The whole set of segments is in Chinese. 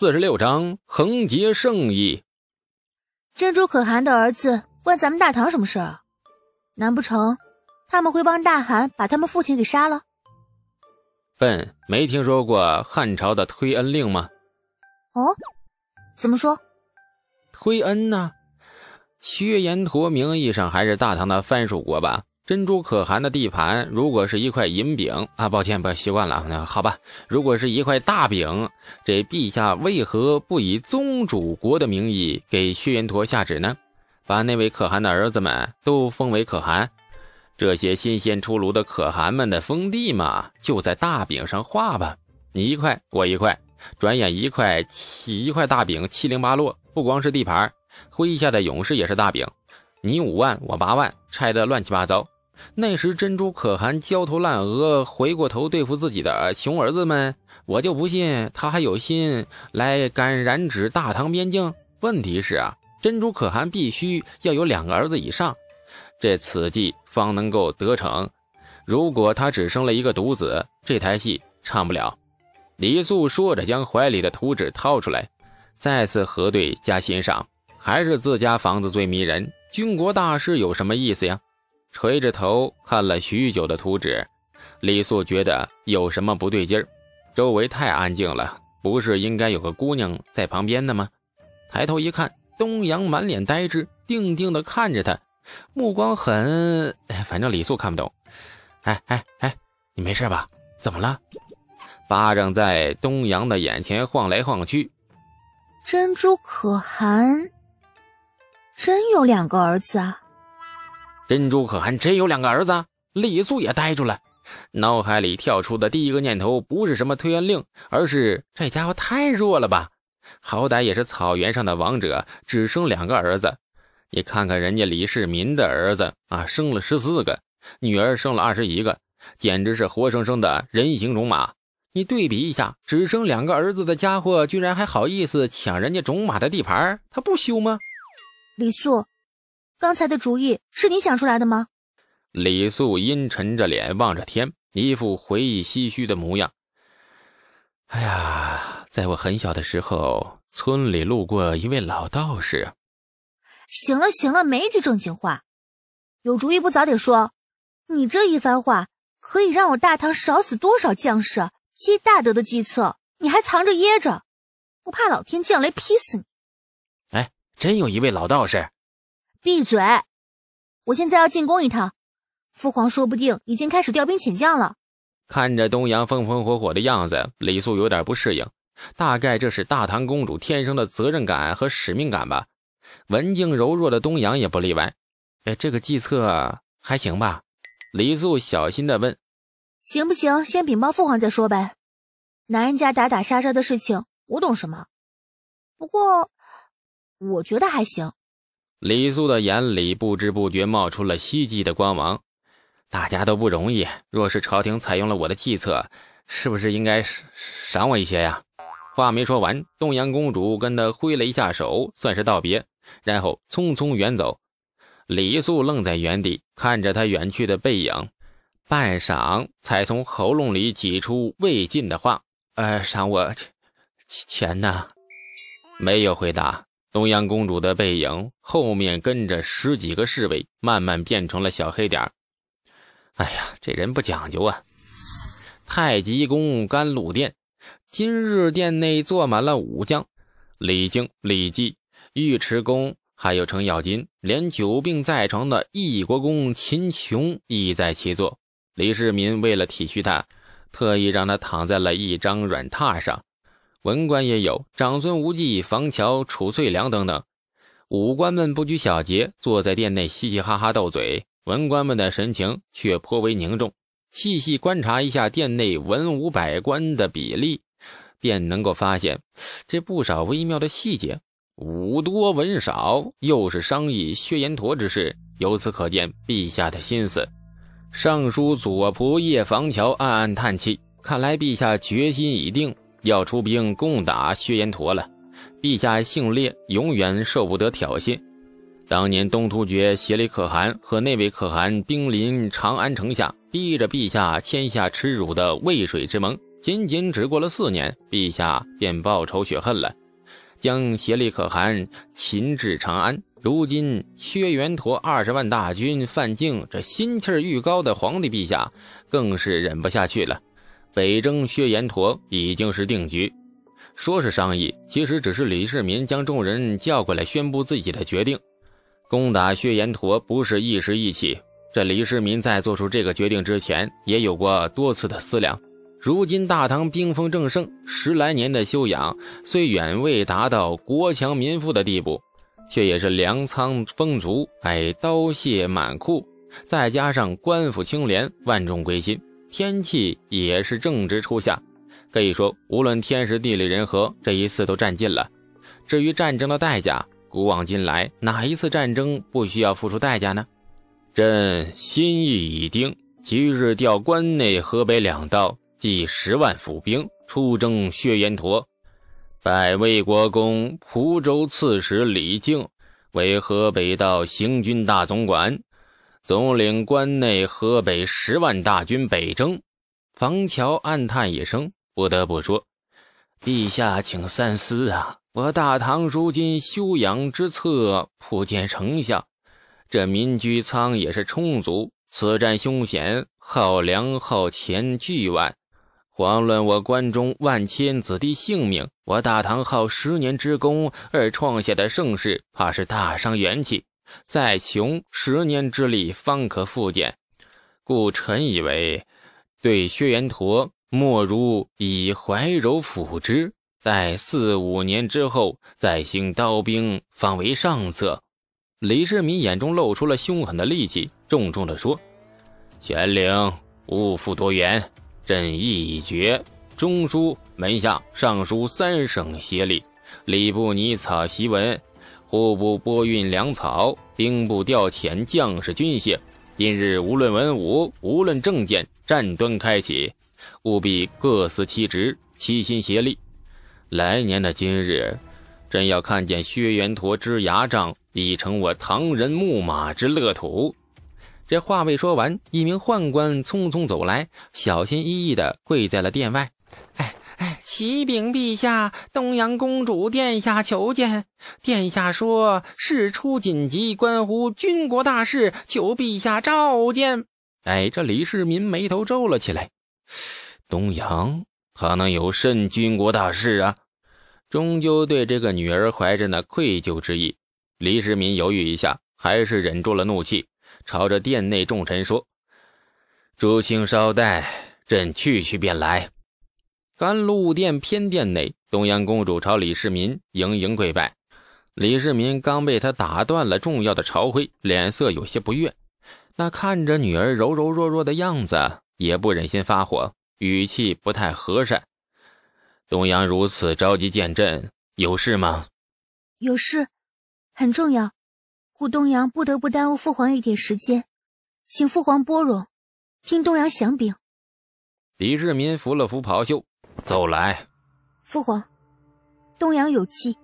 四十六章横劫圣意。珍珠可汗的儿子关咱们大唐什么事儿啊？难不成他们会帮大汗把他们父亲给杀了？笨，没听说过汉朝的推恩令吗？哦，怎么说？推恩呢？薛延陀名义上还是大唐的藩属国吧？珍珠可汗的地盘，如果是一块银饼啊，抱歉，不习惯了。那好吧，如果是一块大饼，这陛下为何不以宗主国的名义给薛延陀下旨呢？把那位可汗的儿子们都封为可汗，这些新鲜出炉的可汗们的封地嘛，就在大饼上画吧。你一块，我一块，转眼一块七一块大饼七零八落。不光是地盘，麾下的勇士也是大饼，你五万，我八万，拆得乱七八糟。那时珍珠可汗焦头烂额，回过头对付自己的熊儿子们，我就不信他还有心来敢染指大唐边境。问题是啊，珍珠可汗必须要有两个儿子以上，这此计方能够得逞。如果他只生了一个独子，这台戏唱不了。李素说着，将怀里的图纸掏出来，再次核对加欣赏，还是自家房子最迷人。军国大事有什么意思呀？垂着头看了许久的图纸，李素觉得有什么不对劲儿。周围太安静了，不是应该有个姑娘在旁边的吗？抬头一看，东阳满脸呆滞，定定的看着他，目光很……反正李素看不懂。哎哎哎，你没事吧？怎么了？巴掌在东阳的眼前晃来晃去。珍珠可汗真有两个儿子啊！珍珠可汗真有两个儿子，李素也呆住了，脑海里跳出的第一个念头不是什么推恩令，而是这家伙太弱了吧？好歹也是草原上的王者，只生两个儿子。你看看人家李世民的儿子啊，生了十四个，女儿生了二十一个，简直是活生生的人形种马。你对比一下，只生两个儿子的家伙，居然还好意思抢人家种马的地盘，他不羞吗？李素。刚才的主意是你想出来的吗？李素阴沉着脸望着天，一副回忆唏嘘的模样。哎呀，在我很小的时候，村里路过一位老道士。行了行了，没一句正经话，有主意不早点说。你这一番话可以让我大唐少死多少将士，积大德的计策，你还藏着掖着，不怕老天降雷劈死你？哎，真有一位老道士。闭嘴！我现在要进宫一趟，父皇说不定已经开始调兵遣将了。看着东阳风风火火的样子，李素有点不适应。大概这是大唐公主天生的责任感和使命感吧。文静柔弱的东阳也不例外。哎，这个计策还行吧？李素小心的问。行不行？先禀报父皇再说呗。男人家打打杀杀的事情，我懂什么？不过，我觉得还行。李素的眼里不知不觉冒出了希冀的光芒。大家都不容易，若是朝廷采用了我的计策，是不是应该赏我一些呀？话没说完，东阳公主跟他挥了一下手，算是道别，然后匆匆远走。李素愣在原地，看着他远去的背影，半晌才从喉咙里挤出未尽的话：“呃，赏我钱呢？”没有回答。东阳公主的背影后面跟着十几个侍卫，慢慢变成了小黑点哎呀，这人不讲究啊！太极宫甘露殿，今日殿内坐满了武将，李靖、李绩、尉迟恭，还有程咬金，连久病在床的义国公秦琼亦在其座。李世民为了体恤他，特意让他躺在了一张软榻上。文官也有长孙无忌、房乔、褚遂良等等，武官们不拘小节，坐在殿内嘻嘻哈哈斗嘴。文官们的神情却颇为凝重。细细观察一下殿内文武百官的比例，便能够发现这不少微妙的细节。武多文少，又是商议薛延陀之事，由此可见陛下的心思。尚书左仆射房乔暗暗叹气，看来陛下决心已定。要出兵攻打薛延陀了，陛下性烈，永远受不得挑衅。当年东突厥协力可汗和那位可汗兵临长安城下，逼着陛下签下耻辱的渭水之盟，仅仅只过了四年，陛下便报仇雪恨了，将协力可汗擒至长安。如今薛元陀二十万大军犯境，这心气儿愈高的皇帝陛下更是忍不下去了。北征薛延陀已经是定局，说是商议，其实只是李世民将众人叫过来宣布自己的决定。攻打薛延陀不是一时意气，这李世民在做出这个决定之前，也有过多次的思量。如今大唐兵锋正盛，十来年的修养虽远未达到国强民富的地步，却也是粮仓丰足，哎，刀械满库，再加上官府清廉，万众归心。天气也是正值初夏，可以说无论天时地利人和，这一次都占尽了。至于战争的代价，古往今来哪一次战争不需要付出代价呢？朕心意已定，即日调关内、河北两道计十万府兵出征薛延陀，拜魏国公蒲州刺史李靖为河北道行军大总管。总领关内、河北十万大军北征，房乔暗叹一声，不得不说：“陛下，请三思啊！我大唐如今休养之策普见成效，这民居仓也是充足。此战凶险，耗粮耗钱巨万，遑论我关中万千子弟性命，我大唐耗十年之功而创下的盛世，怕是大伤元气。”再穷十年之力方可复建，故臣以为，对薛延陀莫如以怀柔辅之，待四五年之后再兴刀兵，方为上策。李世民眼中露出了凶狠的戾气，重重的说：“玄灵，勿复多言，朕意已决。中书、门下、尚书三省协力，礼部拟草檄文。”户部拨运粮草，兵部调遣将士军械。今日无论文武，无论政见，战端开启，务必各司其职，齐心协力。来年的今日，朕要看见薛元陀之牙帐，已成我唐人木马之乐土。这话未说完，一名宦官匆匆走来，小心翼翼地跪在了殿外。哎。启禀陛下，东阳公主殿下求见。殿下说事出紧急，关乎军国大事，求陛下召见。哎，这李世民眉头皱了起来。东阳，他能有甚军国大事啊？终究对这个女儿怀着那愧疚之意。李世民犹豫一下，还是忍住了怒气，朝着殿内众臣说：“诸卿稍待，朕去去便来。”甘露殿偏殿内，东阳公主朝李世民盈盈跪拜。李世民刚被她打断了重要的朝会，脸色有些不悦。那看着女儿柔柔弱弱的样子，也不忍心发火，语气不太和善。东阳如此着急见朕，有事吗？有事，很重要，故东阳不得不耽误父皇一点时间，请父皇拨容，听东阳详禀。李世民扶了扶袍袖。走来，父皇，东阳有计，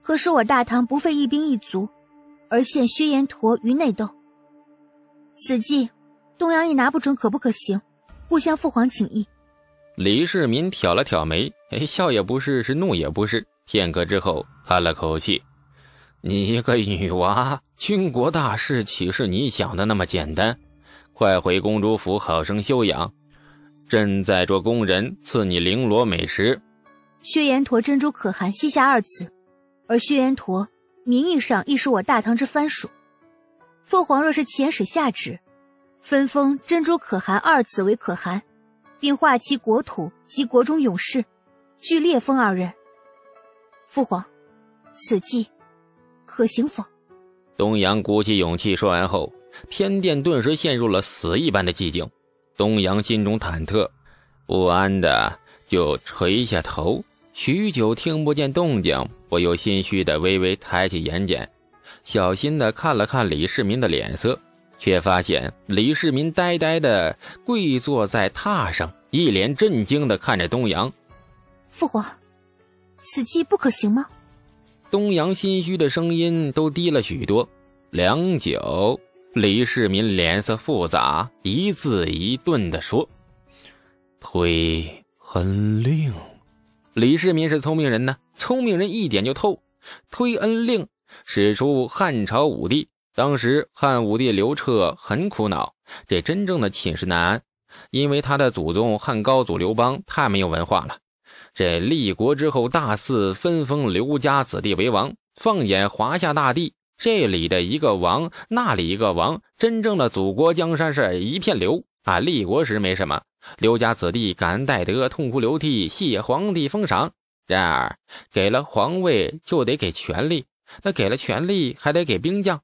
可使我大唐不费一兵一卒，而陷薛延陀于内斗。此计，东阳亦拿不准可不可行，故向父皇请意。李世民挑了挑眉，哎，笑也不是，是怒也不是。片刻之后，叹了口气：“你一个女娃，军国大事岂是你想的那么简单？快回公主府，好生休养。”朕在着宫人，赐你绫罗美食。薛延陀珍珠可汗膝下二子，而薛延陀名义上亦是我大唐之藩属。父皇若是遣使下旨，分封珍珠可汗二子为可汗，并划其国土及国中勇士，俱列封二人。父皇，此计可行否？东阳鼓起勇气说完后，偏殿顿时陷入了死一般的寂静。东阳心中忐忑不安的，就垂下头，许久听不见动静，不由心虚的微微抬起眼睑，小心的看了看李世民的脸色，却发现李世民呆呆的跪坐在榻上，一脸震惊的看着东阳。父皇，此计不可行吗？东阳心虚的声音都低了许多。良久。李世民脸色复杂，一字一顿地说：“推恩令。李世民是聪明人呢，聪明人一点就透。推恩令，使出汉朝武帝。当时汉武帝刘彻很苦恼，这真正的寝食难安，因为他的祖宗汉高祖刘邦太没有文化了。这立国之后，大肆分封刘家子弟为王。放眼华夏大地，这里的一个王，那里一个王，真正的祖国江山是一片刘啊！立国时没什么，刘家子弟感恩戴德，痛哭流涕，谢皇帝封赏。然而，给了皇位就得给权力，那给了权力还得给兵将。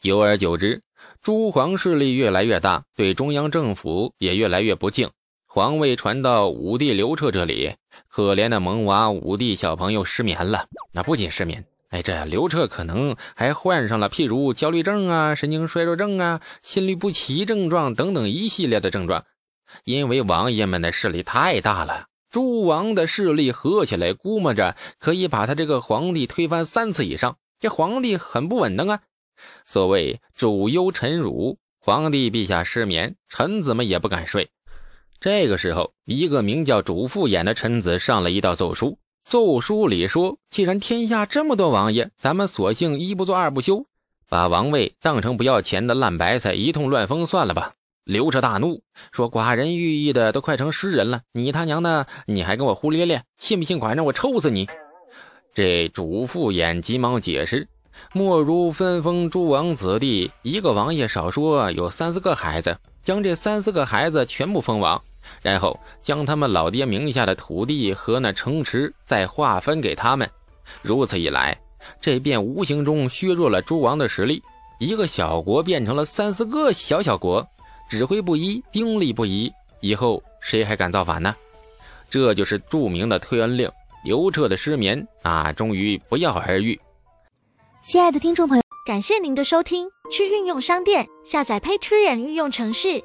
久而久之，诸皇势力越来越大，对中央政府也越来越不敬。皇位传到武帝刘彻这里，可怜的萌娃武帝小朋友失眠了。那不仅失眠，哎，这刘彻可能还患上了譬如焦虑症啊、神经衰弱症啊、心律不齐症状等等一系列的症状。因为王爷们的势力太大了。诸王的势力合起来，估摸着可以把他这个皇帝推翻三次以上。这皇帝很不稳当啊！所谓主忧臣辱，皇帝陛下失眠，臣子们也不敢睡。这个时候，一个名叫主父偃的臣子上了一道奏书。奏书里说：“既然天下这么多王爷，咱们索性一不做二不休，把王位当成不要钱的烂白菜，一通乱封算了吧。”刘彻大怒，说：“寡人寓意的都快成诗人了，你他娘的，你还跟我胡咧咧，信不信寡人我抽死你？”这主父偃急忙解释：“莫如分封诸王子弟，一个王爷少说有三四个孩子，将这三四个孩子全部封王，然后将他们老爹名下的土地和那城池再划分给他们。如此一来，这便无形中削弱了诸王的实力，一个小国变成了三四个小小国。”指挥不一，兵力不一，以后谁还敢造反呢？这就是著名的推恩令。刘彻的失眠啊，终于不药而愈。亲爱的听众朋友，感谢您的收听。去运用商店下载 Patreon 运用城市，